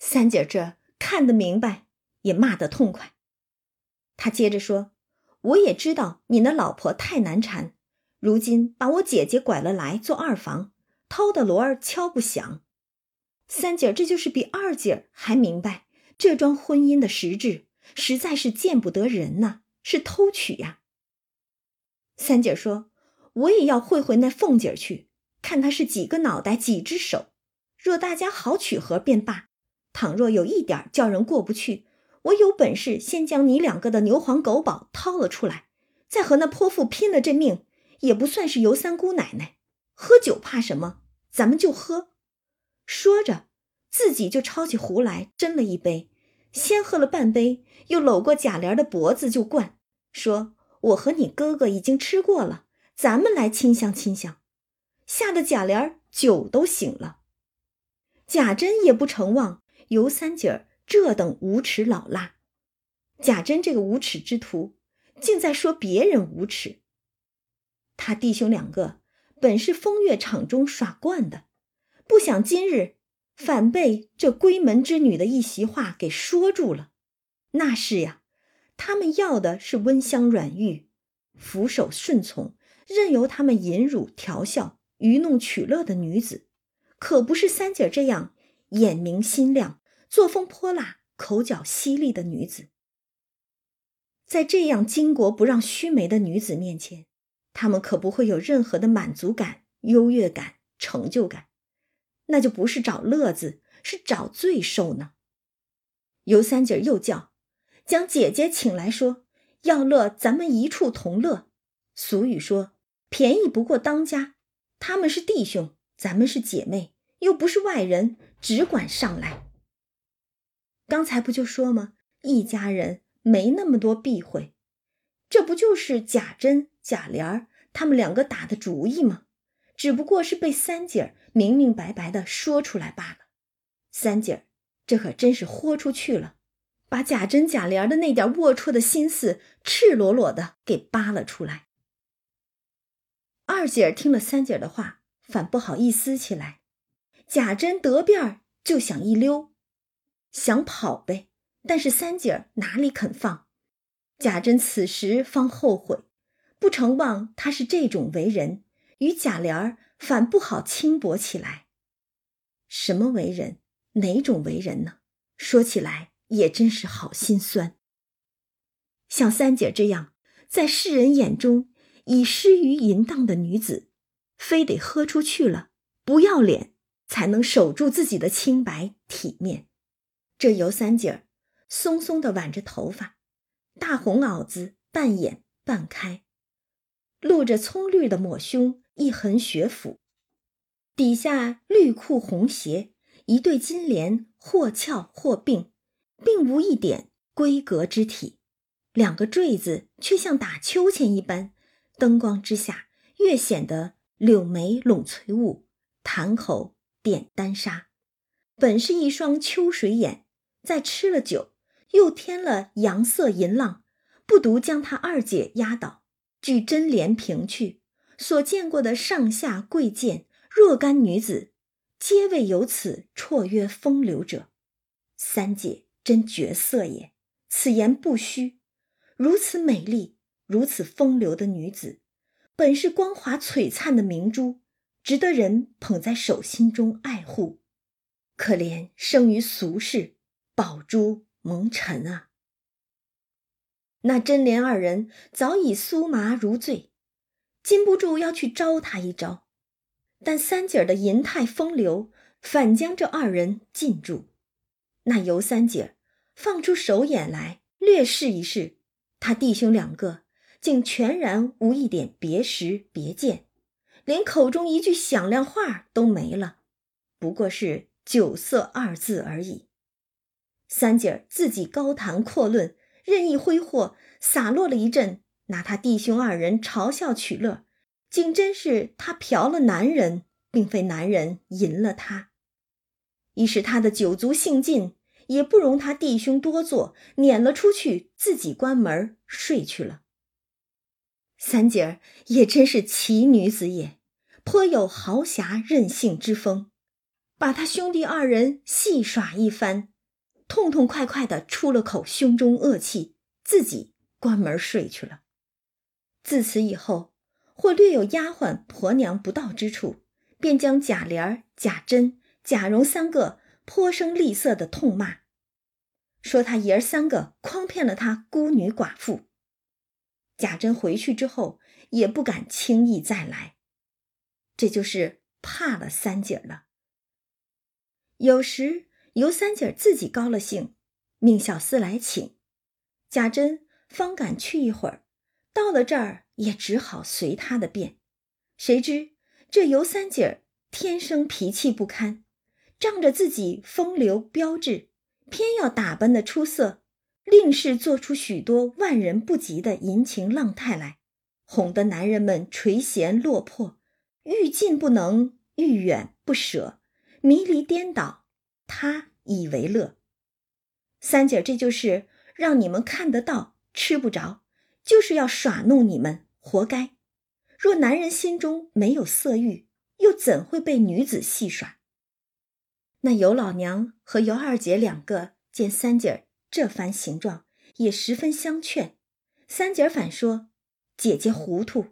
A: 三姐这看得明白，也骂得痛快。他接着说：“我也知道你那老婆太难缠，如今把我姐姐拐了来做二房，偷的锣儿敲不响。三姐这就是比二姐还明白这桩婚姻的实质，实在是见不得人呐，是偷取呀。”三姐说：“我也要会会那凤姐去，看她是几个脑袋几只手，若大家好取合便罢。”倘若有一点叫人过不去，我有本事先将你两个的牛黄狗宝掏了出来，再和那泼妇拼了这命，也不算是尤三姑奶奶。喝酒怕什么？咱们就喝。说着，自己就抄起壶来斟了一杯，先喝了半杯，又搂过贾琏的脖子就灌，说：“我和你哥哥已经吃过了，咱们来亲香亲香。”吓得贾琏酒都醒了，贾珍也不成望。尤三姐儿这等无耻老辣，贾珍这个无耻之徒，竟在说别人无耻。他弟兄两个本是风月场中耍惯的，不想今日反被这闺门之女的一席话给说住了。那是呀，他们要的是温香软玉，俯首顺从，任由他们淫辱调笑、愚弄取乐的女子，可不是三姐这样。眼明心亮、作风泼辣、口角犀利的女子，在这样巾帼不让须眉的女子面前，他们可不会有任何的满足感、优越感、成就感，那就不是找乐子，是找罪受呢。尤三姐又叫，将姐姐请来说：“要乐，咱们一处同乐。”俗语说：“便宜不过当家。”他们是弟兄，咱们是姐妹，又不是外人。只管上来。刚才不就说吗？一家人没那么多避讳，这不就是贾珍、贾琏儿他们两个打的主意吗？只不过是被三姐儿明明白白的说出来罢了。三姐儿这可真是豁出去了，把贾珍、贾琏的那点龌龊的心思赤裸裸的给扒了出来。二姐儿听了三姐儿的话，反不好意思起来。贾珍得便儿就想一溜，想跑呗。但是三姐儿哪里肯放？贾珍此时方后悔，不成望他是这种为人，与贾琏儿反不好轻薄起来。什么为人？哪种为人呢？说起来也真是好心酸。像三姐这样，在世人眼中已失于淫荡的女子，非得喝出去了，不要脸，才能守住自己的清白体面。这尤三姐松松的挽着头发，大红袄子半掩半开，露着葱绿的抹胸，一痕雪府，底下绿裤红鞋，一对金莲或翘或并，并无一点闺阁之体。两个坠子却像打秋千一般，灯光之下越显得柳眉拢翠雾，潭口点丹砂。本是一双秋水眼，在吃了酒，又添了阳色银浪，不独将他二姐压倒。据真莲评去，所见过的上下贵贱若干女子，皆未有此绰约风流者。三姐真绝色也，此言不虚。如此美丽、如此风流的女子，本是光华璀璨的明珠，值得人捧在手心中爱护。可怜生于俗世，宝珠蒙尘啊！那真莲二人早已酥麻如醉，禁不住要去招他一招，但三姐儿的银态风流，反将这二人禁住。那尤三姐儿放出手眼来，略试一试。他弟兄两个竟全然无一点别识别见，连口中一句响亮话都没了，不过是酒色二字而已。三姐儿自己高谈阔论，任意挥霍，洒落了一阵，拿他弟兄二人嘲笑取乐，竟真是他嫖了男人，并非男人淫了他。一是他的酒足性尽。也不容他弟兄多做，撵了出去，自己关门睡去了。三姐儿也真是奇女子也，颇有豪侠任性之风，把他兄弟二人戏耍一番，痛痛快快的出了口胸中恶气，自己关门睡去了。自此以后，或略有丫鬟婆娘不到之处，便将贾琏、贾珍、贾蓉三个。颇生厉色的痛骂，说他爷儿三个诓骗了他孤女寡妇。贾珍回去之后也不敢轻易再来，这就是怕了三姐了。有时由三姐自己高了兴，命小厮来请，贾珍方敢去一会儿，到了这儿也只好随他的便。谁知这尤三姐天生脾气不堪。仗着自己风流标致，偏要打扮的出色，另是做出许多万人不及的淫情浪态来，哄得男人们垂涎落魄，欲近不能，欲远不舍，迷离颠倒，他以为乐。三姐，这就是让你们看得到，吃不着，就是要耍弄你们，活该。若男人心中没有色欲，又怎会被女子戏耍？那尤老娘和尤二姐两个见三姐儿这番形状，也十分相劝。三姐儿反说：“姐姐糊涂，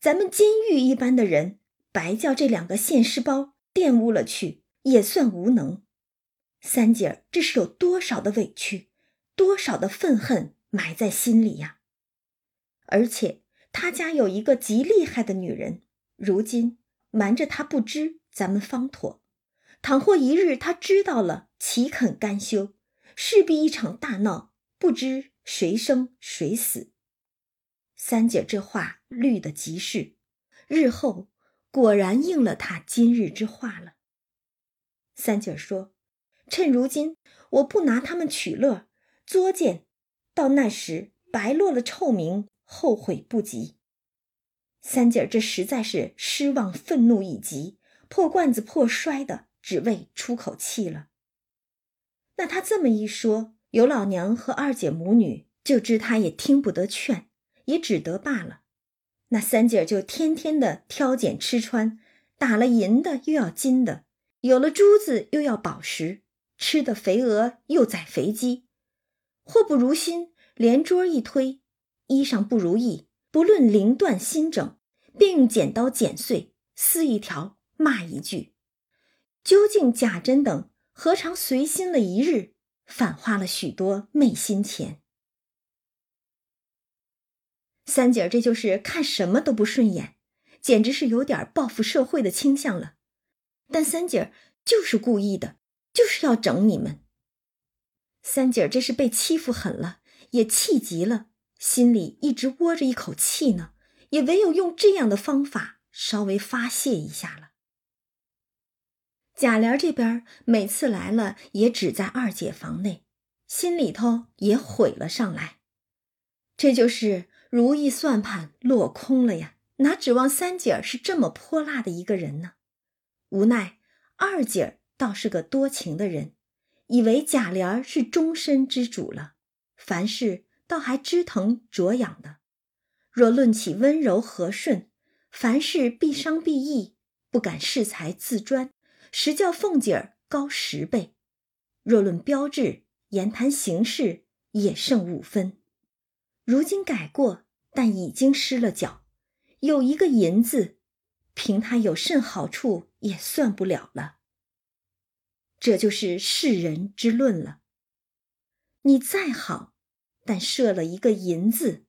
A: 咱们金玉一般的人，白叫这两个现世包玷污了去，也算无能。三姐儿这是有多少的委屈，多少的愤恨埋在心里呀！而且他家有一个极厉害的女人，如今瞒着他不知，咱们方妥。”倘或一日他知道了，岂肯甘休？势必一场大闹，不知谁生谁死。三姐这话虑得极是，日后果然应了他今日之话了。三姐说：“趁如今我不拿他们取乐，作践，到那时白落了臭名，后悔不及。”三姐这实在是失望愤怒已极，破罐子破摔的。只为出口气了。那他这么一说，尤老娘和二姐母女就知他也听不得劝，也只得罢了。那三姐就天天的挑拣吃穿，打了银的又要金的，有了珠子又要宝石，吃的肥鹅又宰肥鸡，祸不如心，连桌一推，衣裳不如意，不论绫缎新整，便用剪刀剪碎，撕一条，骂一句。究竟贾珍等何尝随心了一日，反花了许多昧心钱？三姐儿这就是看什么都不顺眼，简直是有点报复社会的倾向了。但三姐儿就是故意的，就是要整你们。三姐儿这是被欺负狠了，也气急了，心里一直窝着一口气呢，也唯有用这样的方法稍微发泄一下了。贾琏这边每次来了，也只在二姐房内，心里头也悔了上来。这就是如意算盘落空了呀！哪指望三姐是这么泼辣的一个人呢？无奈二姐倒是个多情的人，以为贾琏是终身之主了，凡事倒还知疼着养的。若论起温柔和顺，凡事必伤必义，不敢恃才自专。实叫凤姐儿高十倍，若论标致，言谈行事也胜五分。如今改过，但已经失了脚，有一个银子，凭他有甚好处也算不了了。这就是世人之论了。你再好，但设了一个银字，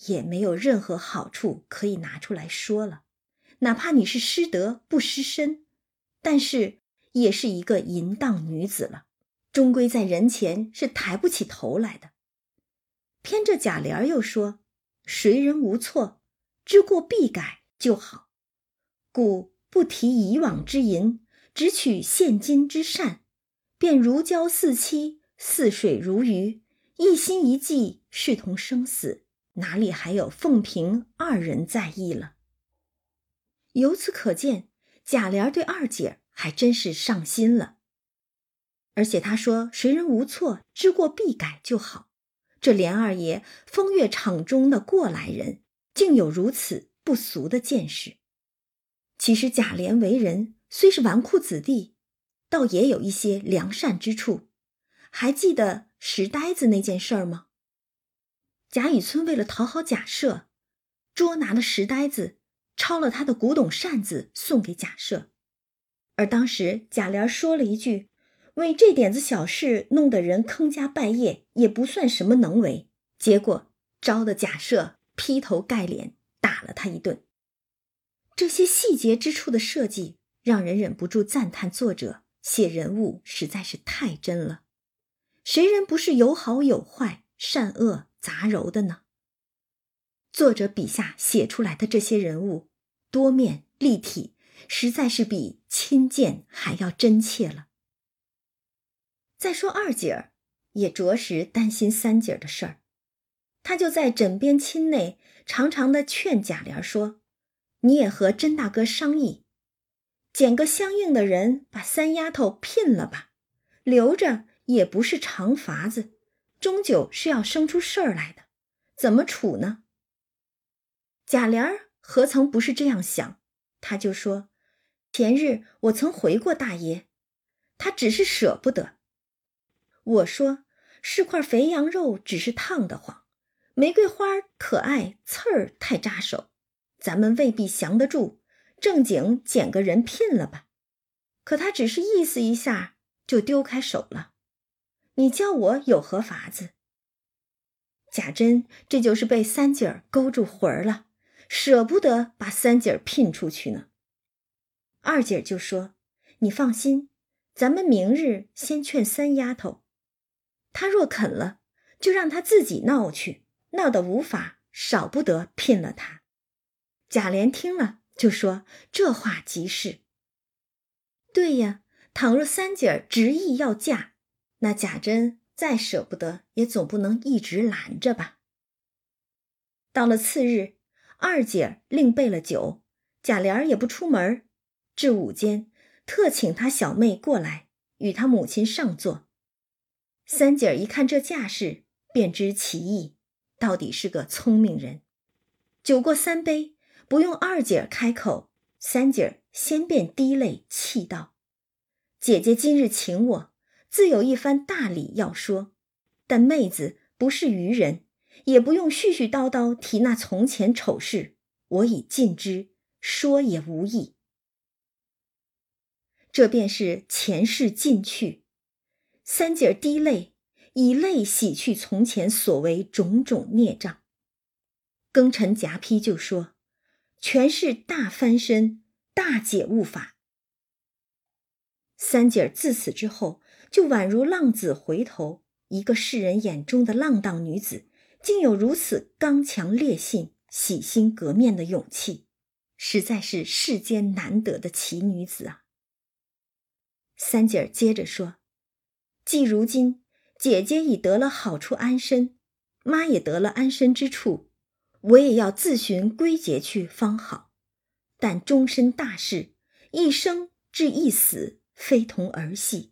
A: 也没有任何好处可以拿出来说了，哪怕你是失德不失身。但是也是一个淫荡女子了，终归在人前是抬不起头来的。偏这贾琏又说：“谁人无错，知过必改就好，故不提以往之淫，只取现今之善，便如胶似漆，似水如鱼，一心一计，视同生死，哪里还有凤萍二人在意了？由此可见。”贾琏对二姐还真是上心了，而且他说：“谁人无错，知过必改就好。”这连二爷风月场中的过来人，竟有如此不俗的见识。其实贾琏为人虽是纨绔子弟，倒也有一些良善之处。还记得石呆子那件事儿吗？贾雨村为了讨好贾赦，捉拿了石呆子。抄了他的古董扇子送给贾赦，而当时贾琏说了一句：“为这点子小事弄得人坑家败业，也不算什么能为。”结果招的贾赦劈头盖脸打了他一顿。这些细节之处的设计，让人忍不住赞叹作者写人物实在是太真了。谁人不是有好有坏、善恶杂糅的呢？作者笔下写出来的这些人物，多面立体，实在是比亲见还要真切了。再说二姐儿，也着实担心三姐儿的事儿，她就在枕边亲内，常常的劝贾琏说：“你也和甄大哥商议，捡个相应的人，把三丫头聘了吧，留着也不是长法子，终究是要生出事儿来的，怎么处呢？”贾琏何曾不是这样想？他就说：“前日我曾回过大爷，他只是舍不得。我说是块肥羊肉，只是烫得慌；玫瑰花可爱，刺儿太扎手，咱们未必降得住。正经捡个人聘了吧。可他只是意思一下，就丢开手了。你叫我有何法子？”贾珍这就是被三姐儿勾住魂儿了。舍不得把三姐儿聘出去呢，二姐就说：“你放心，咱们明日先劝三丫头，她若肯了，就让她自己闹去，闹得无法，少不得聘了她。”贾琏听了就说：“这话极是。对呀，倘若三姐儿执意要嫁，那贾珍再舍不得，也总不能一直拦着吧。”到了次日。二姐另备了酒，贾琏也不出门，至午间，特请他小妹过来与他母亲上座。三姐一看这架势，便知其意，到底是个聪明人。酒过三杯，不用二姐开口，三姐先便滴泪泣道：“姐姐今日请我，自有一番大礼要说，但妹子不是愚人。”也不用絮絮叨叨提那从前丑事，我已尽知，说也无益。这便是前世尽去，三姐儿滴泪，以泪洗去从前所为种种孽障。庚辰夹批就说：“全是大翻身、大解悟法。”三姐儿自此之后，就宛如浪子回头，一个世人眼中的浪荡女子，竟有如此刚强烈性、洗心革面的勇气，实在是世间难得的奇女子啊！三姐儿接着说：“既如今姐姐已得了好处安身，妈也得了安身之处，我也要自寻归结去方好。但终身大事，一生至一死。”非同儿戏，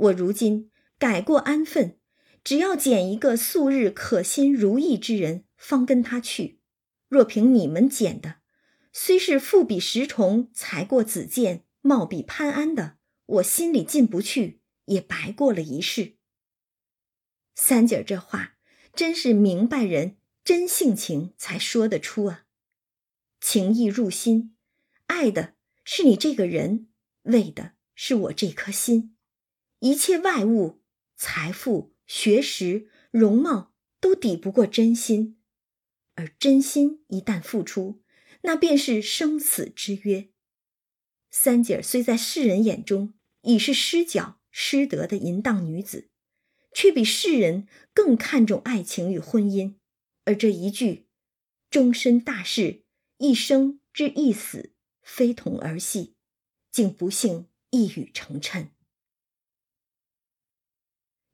A: 我如今改过安分，只要拣一个素日可心如意之人，方跟他去。若凭你们拣的，虽是富比石崇，才过子建，貌比潘安的，我心里进不去，也白过了一世。三姐这话真是明白人，真性情才说得出啊，情意入心，爱的是你这个人，为的。是我这颗心，一切外物、财富、学识、容貌都抵不过真心，而真心一旦付出，那便是生死之约。三姐儿虽在世人眼中已是失脚失德的淫荡女子，却比世人更看重爱情与婚姻，而这一句“终身大事，一生之一死，非同儿戏”，竟不幸。一语成谶。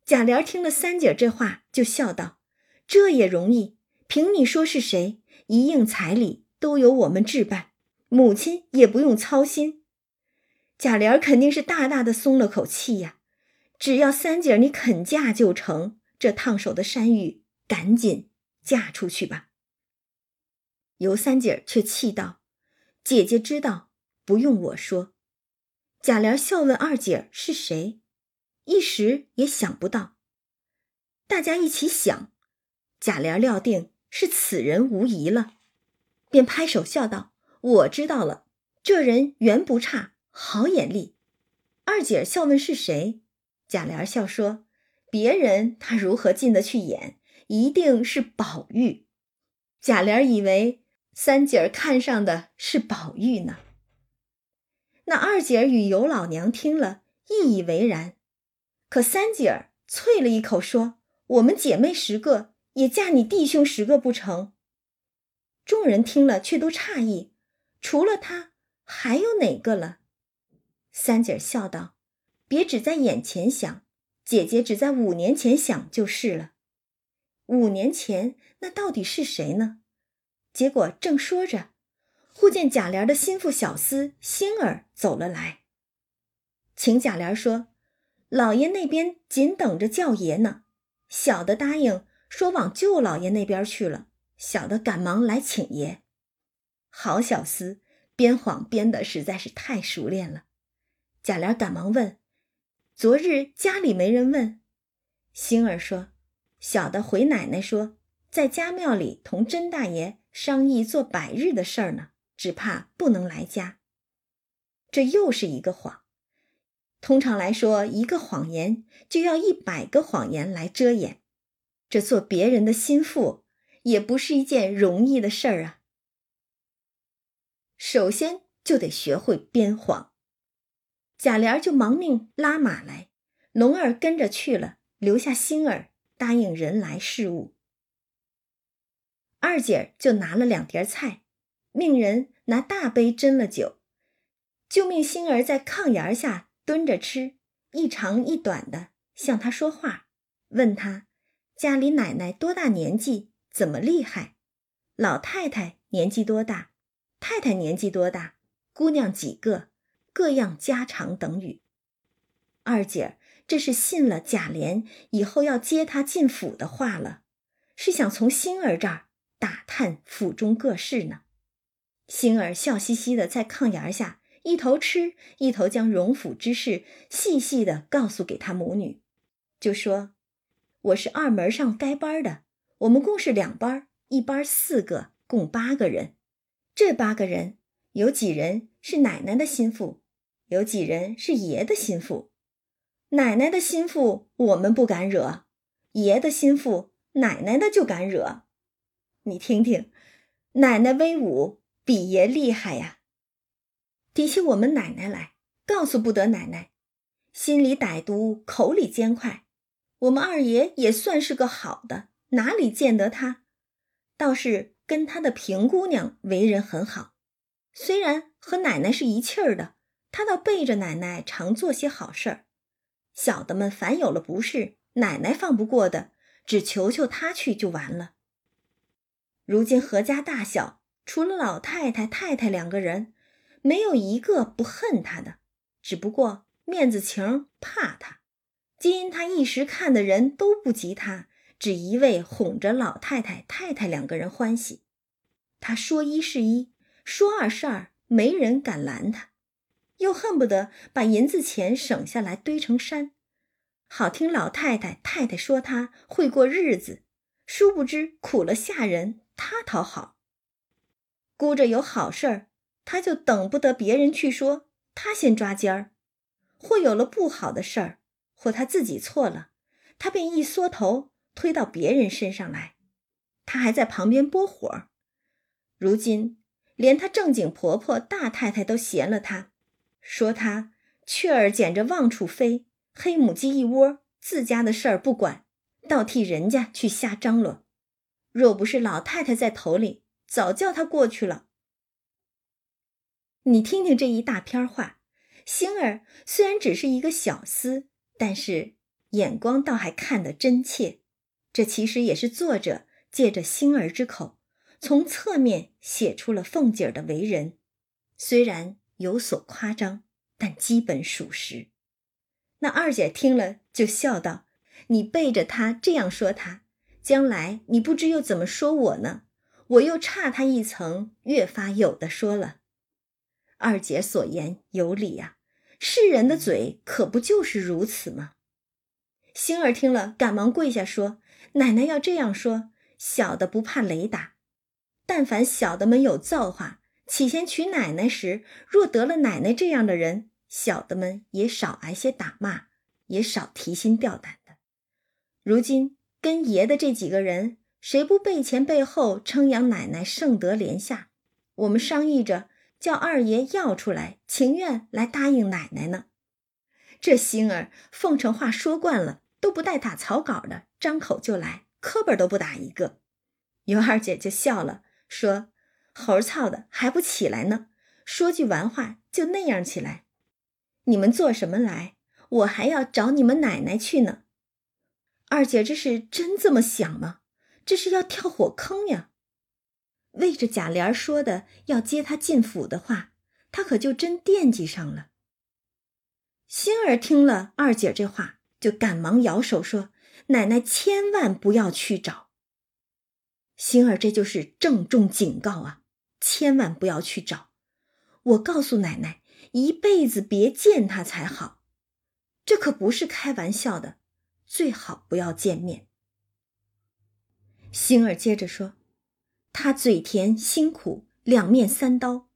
A: 贾琏听了三姐这话，就笑道：“这也容易，凭你说是谁，一应彩礼都由我们置办，母亲也不用操心。”贾琏肯定是大大的松了口气呀！只要三姐你肯嫁就成，这烫手的山芋赶紧嫁出去吧。尤三姐却气道：“姐姐知道，不用我说。”贾琏笑问二姐是谁，一时也想不到。大家一起想，贾琏料定是此人无疑了，便拍手笑道：“我知道了，这人缘不差，好眼力。”二姐笑问是谁，贾琏笑说：“别人他如何进得去眼？一定是宝玉。”贾琏以为三姐看上的是宝玉呢。那二姐儿与尤老娘听了，意以为然。可三姐儿啐了一口，说：“我们姐妹十个，也嫁你弟兄十个不成？”众人听了，却都诧异：“除了他，还有哪个了？”三姐儿笑道：“别只在眼前想，姐姐只在五年前想就是了。五年前那到底是谁呢？”结果正说着。忽见贾琏的心腹小厮星儿走了来，请贾琏说：“老爷那边紧等着叫爷呢。”小的答应说往舅老爷那边去了。小的赶忙来请爷。好小厮，编谎编的实在是太熟练了。贾琏赶忙问：“昨日家里没人问？”星儿说：“小的回奶奶说，在家庙里同甄大爷商议做百日的事儿呢。”只怕不能来家，这又是一个谎。通常来说，一个谎言就要一百个谎言来遮掩。这做别人的心腹，也不是一件容易的事儿啊。首先就得学会编谎。贾琏就忙命拉马来，龙儿跟着去了，留下星儿答应人来事务。二姐就拿了两碟菜。命人拿大杯斟了酒，就命星儿在炕沿下蹲着吃，一长一短的向他说话，问他家里奶奶多大年纪，怎么厉害？老太太年纪多大？太太年纪多大？姑娘几个？各样家常等语。二姐儿这是信了贾琏以后要接她进府的话了，是想从星儿这儿打探府中各事呢。星儿笑嘻嘻的在炕沿下，一头吃，一头将荣府之事细细的告诉给他母女，就说：“我是二门上该班的，我们共是两班，一班四个，共八个人。这八个人有几人是奶奶的心腹，有几人是爷的心腹。奶奶的心腹我们不敢惹，爷的心腹奶奶的就敢惹。你听听。”奶奶威武，比爷厉害呀！提起我们奶奶来，告诉不得奶奶，心里歹毒，口里尖快。我们二爷也算是个好的，哪里见得他？倒是跟他的平姑娘为人很好，虽然和奶奶是一气儿的，他倒背着奶奶常做些好事儿。小的们凡有了不是，奶奶放不过的，只求求他去就完了。如今何家大小，除了老太太、太太两个人，没有一个不恨他的，只不过面子情怕他。今他一时看的人都不及他。只一味哄着老太太、太太两个人欢喜，他说一是一，说二是二，没人敢拦他，又恨不得把银子钱省下来堆成山，好听老太太、太太说他会过日子，殊不知苦了下人，他讨好。估着有好事儿，他就等不得别人去说，他先抓尖儿；或有了不好的事儿，或他自己错了，他便一缩头。推到别人身上来，他还在旁边拨火。如今连他正经婆婆大太太都嫌了他，说他雀儿捡着望处飞，黑母鸡一窝，自家的事儿不管，倒替人家去瞎张罗。若不是老太太在头里，早叫他过去了。你听听这一大篇话，星儿虽然只是一个小厮，但是眼光倒还看得真切。这其实也是作者借着星儿之口，从侧面写出了凤姐儿的为人，虽然有所夸张，但基本属实。那二姐听了就笑道：“你背着他这样说他，将来你不知又怎么说我呢？我又差他一层，越发有的说了。”二姐所言有理呀，世人的嘴可不就是如此吗？星儿听了，赶忙跪下说。奶奶要这样说，小的不怕雷打。但凡小的们有造化，起先娶奶奶时，若得了奶奶这样的人，小的们也少挨些打骂，也少提心吊胆的。如今跟爷的这几个人，谁不背前背后称扬奶奶圣德廉下？我们商议着叫二爷要出来，情愿来答应奶奶呢。这星儿奉承话说惯了。都不带打草稿的，张口就来，磕本都不打一个。尤二姐就笑了，说：“猴操的还不起来呢？说句完话就那样起来，你们做什么来？我还要找你们奶奶去呢。”二姐这是真这么想吗？这是要跳火坑呀！为着贾琏说的要接他进府的话，他可就真惦记上了。星儿听了二姐这话。就赶忙摇手说：“奶奶千万不要去找。”星儿，这就是郑重警告啊！千万不要去找。我告诉奶奶，一辈子别见他才好。这可不是开玩笑的，最好不要见面。星儿接着说：“他嘴甜心苦，两面三刀，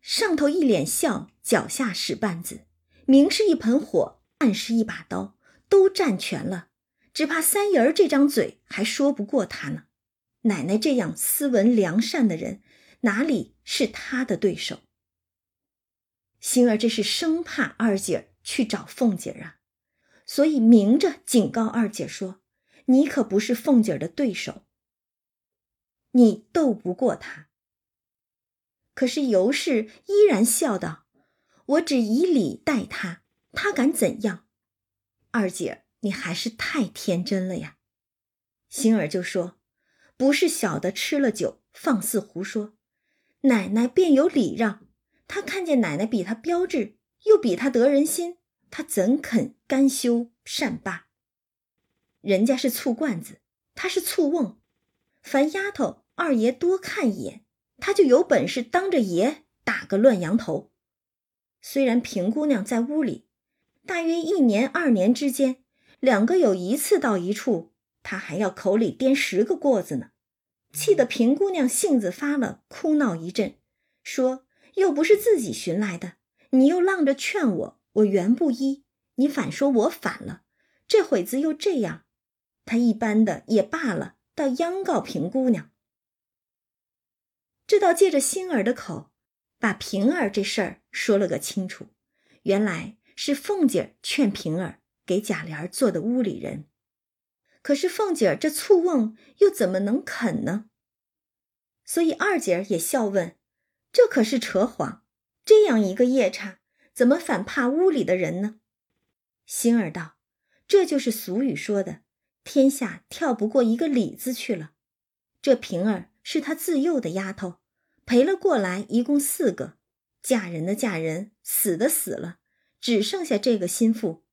A: 上头一脸笑，脚下使绊子，明是一盆火，暗是一把刀。”都占全了，只怕三爷儿这张嘴还说不过他呢。奶奶这样斯文良善的人，哪里是他的对手？星儿这是生怕二姐儿去找凤姐儿啊，所以明着警告二姐说：“你可不是凤姐儿的对手，你斗不过他。”可是尤氏依然笑道：“我只以礼待他，他敢怎样？”二姐，你还是太天真了呀！星儿就说：“不是小的吃了酒放肆胡说，奶奶便有礼让。他看见奶奶比他标致，又比他得人心，他怎肯甘休善罢？人家是醋罐子，他是醋瓮。凡丫头二爷多看一眼，他就有本事当着爷打个乱羊头。虽然平姑娘在屋里。”大约一年二年之间，两个有一次到一处，他还要口里颠十个过子呢，气得平姑娘性子发了，哭闹一阵，说又不是自己寻来的，你又浪着劝我，我原不依，你反说我反了，这会子又这样，他一般的也罢了，倒央告平姑娘。这倒借着星儿的口，把平儿这事儿说了个清楚。原来是凤姐劝平儿给贾琏做的屋里人，可是凤姐这醋瓮又怎么能肯呢？所以二姐也笑问：“这可是扯谎！这样一个夜叉，怎么反怕屋里的人呢？”星儿道：“这就是俗语说的，天下跳不过一个李字去了。这平儿。”是他自幼的丫头，陪了过来，一共四个，嫁人的嫁人，死的死了，只剩下这个心腹。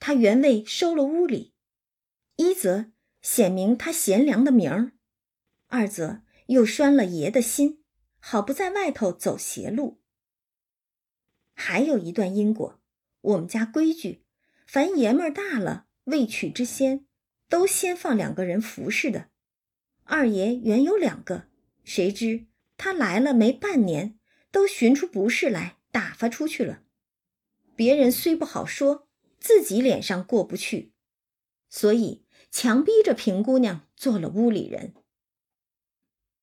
A: 他原位收了屋里，一则显明他贤良的名儿，二则又拴了爷的心，好不在外头走邪路。还有一段因果，我们家规矩，凡爷们儿大了未娶之先，都先放两个人服侍的。二爷原有两个，谁知他来了没半年，都寻出不是来，打发出去了。别人虽不好说，自己脸上过不去，所以强逼着平姑娘做了屋里人。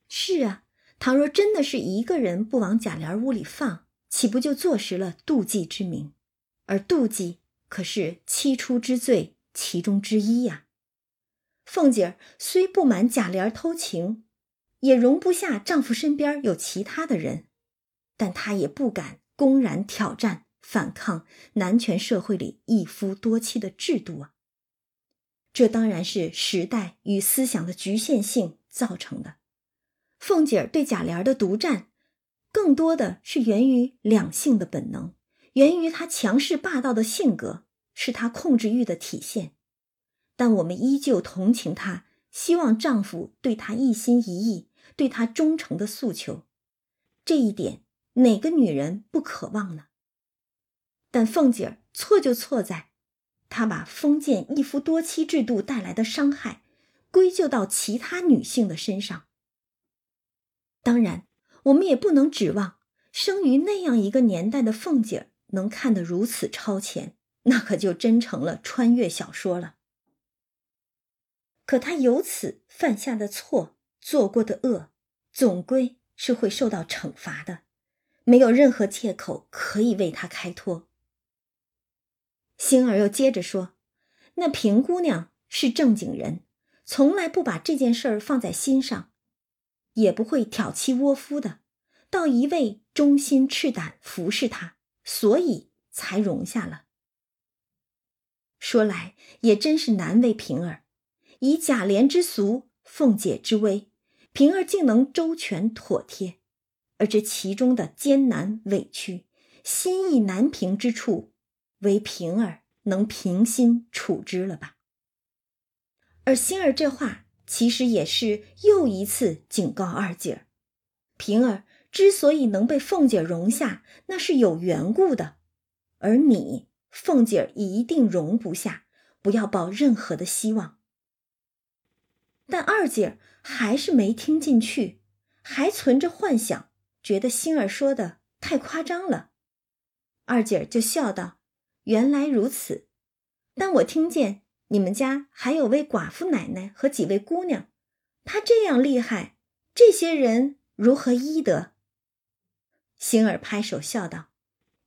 A: 是啊，倘若真的是一个人不往贾琏屋里放，岂不就坐实了妒忌之名？而妒忌可是七出之罪其中之一呀。凤姐儿虽不满贾琏偷情，也容不下丈夫身边有其他的人，但她也不敢公然挑战、反抗男权社会里一夫多妻的制度啊。这当然是时代与思想的局限性造成的。凤姐儿对贾琏的独占，更多的是源于两性的本能，源于她强势霸道的性格，是她控制欲的体现。但我们依旧同情她，希望丈夫对她一心一意，对她忠诚的诉求。这一点，哪个女人不渴望呢？但凤姐儿错就错在，她把封建一夫多妻制度带来的伤害，归咎到其他女性的身上。当然，我们也不能指望生于那样一个年代的凤姐儿能看得如此超前，那可就真成了穿越小说了。可他由此犯下的错、做过的恶，总归是会受到惩罚的，没有任何借口可以为他开脱。星儿又接着说：“那平姑娘是正经人，从来不把这件事儿放在心上，也不会挑妻窝夫的，倒一味忠心赤胆服侍他，所以才容下了。说来也真是难为平儿。”以贾琏之俗，凤姐之威，平儿竟能周全妥帖，而这其中的艰难委屈、心意难平之处，唯平儿能平心处之了吧？而星儿这话，其实也是又一次警告二姐儿：平儿之所以能被凤姐容下，那是有缘故的，而你，凤姐儿一定容不下，不要抱任何的希望。但二姐还是没听进去，还存着幻想，觉得星儿说的太夸张了。二姐就笑道：“原来如此，但我听见你们家还有位寡妇奶奶和几位姑娘，她这样厉害，这些人如何医得？”星儿拍手笑道：“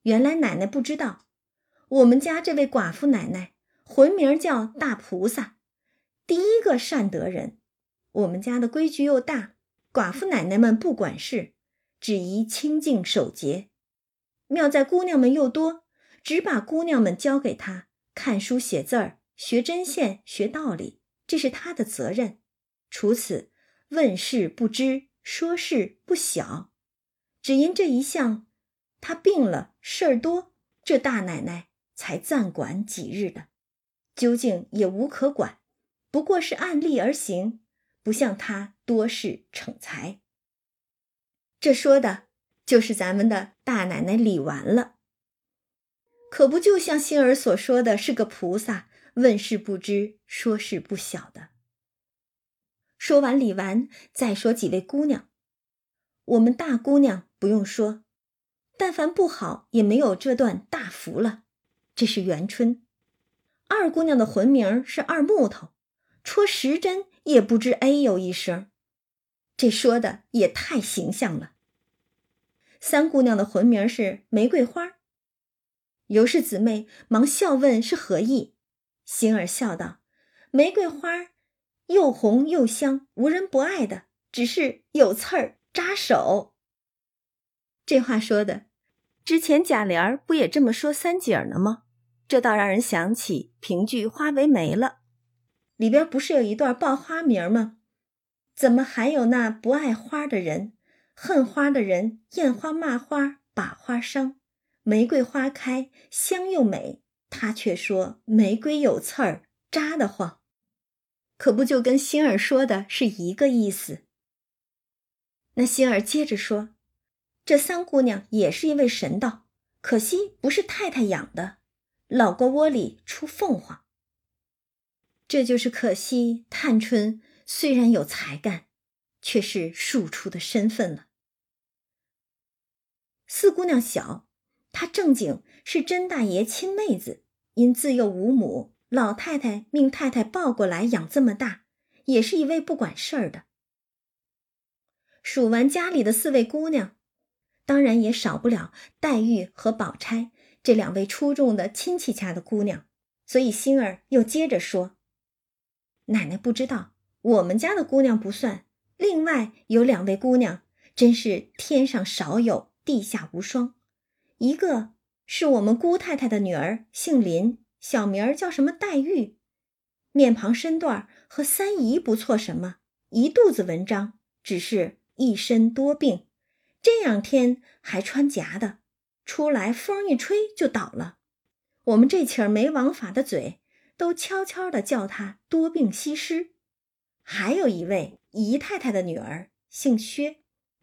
A: 原来奶奶不知道，我们家这位寡妇奶奶魂名叫大菩萨。”第一个善德人，我们家的规矩又大，寡妇奶奶们不管事，只宜清净守节。妙在姑娘们又多，只把姑娘们交给他看书写字儿、学针线、学道理，这是他的责任。除此，问事不知，说事不晓。只因这一项，他病了，事儿多，这大奶奶才暂管几日的，究竟也无可管。不过是按例而行，不像他多事逞才。这说的就是咱们的大奶奶李纨了，可不就像星儿所说的是个菩萨，问事不知，说事不晓的。说完李纨，再说几位姑娘。我们大姑娘不用说，但凡不好也没有这段大福了。这是元春，二姑娘的魂名是二木头。戳十针也不知哎呦一声，这说的也太形象了。三姑娘的魂名是玫瑰花。尤氏姊妹忙笑问是何意，星儿笑道：“玫瑰花又红又香，无人不爱的，只是有刺儿扎手。”这话说的，之前贾琏不也这么说三姐儿呢吗？这倒让人想起评剧《花为媒》了，里边不是有一段报花名吗？怎么还有那不爱花的人，恨花的人，艳花骂花，把花伤？玫瑰花开，香又美，他却说玫瑰有刺儿，扎得慌。可不就跟星儿说的是一个意思？那星儿接着说，这三姑娘也是一位神道，可惜不是太太养的，老瓜窝里出凤凰。这就是可惜，探春。虽然有才干，却是庶出的身份了。四姑娘小，她正经是甄大爷亲妹子，因自幼无母，老太太命太太抱过来养这么大，也是一位不管事儿的。数完家里的四位姑娘，当然也少不了黛玉和宝钗这两位出众的亲戚家的姑娘，所以星儿又接着说：“奶奶不知道。”我们家的姑娘不算，另外有两位姑娘，真是天上少有，地下无双。一个是我们姑太太的女儿，姓林，小名儿叫什么黛玉，面庞身段和三姨不错，什么一肚子文章，只是一身多病，这两天还穿夹的，出来风一吹就倒了。我们这起儿没王法的嘴，都悄悄的叫他多病西施。还有一位姨太太的女儿，姓薛，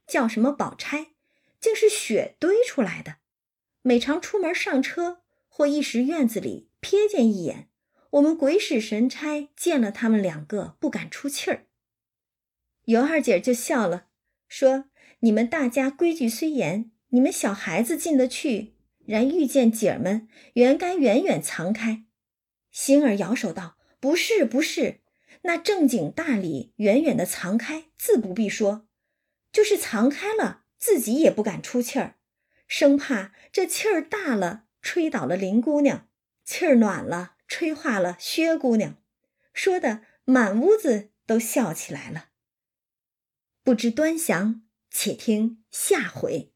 A: 叫什么宝钗，竟是雪堆出来的。每常出门上车，或一时院子里瞥见一眼，我们鬼使神差见了他们两个，不敢出气儿。尤二姐就笑了，说：“你们大家规矩虽严，你们小孩子进得去，然遇见姐儿们，原该远远藏开。”星儿摇手道：“不是，不是。”那正经大礼，远远的藏开，自不必说；就是藏开了，自己也不敢出气儿，生怕这气儿大了，吹倒了林姑娘；气儿暖了，吹化了薛姑娘。说的满屋子都笑起来了。不知端详，且听下回。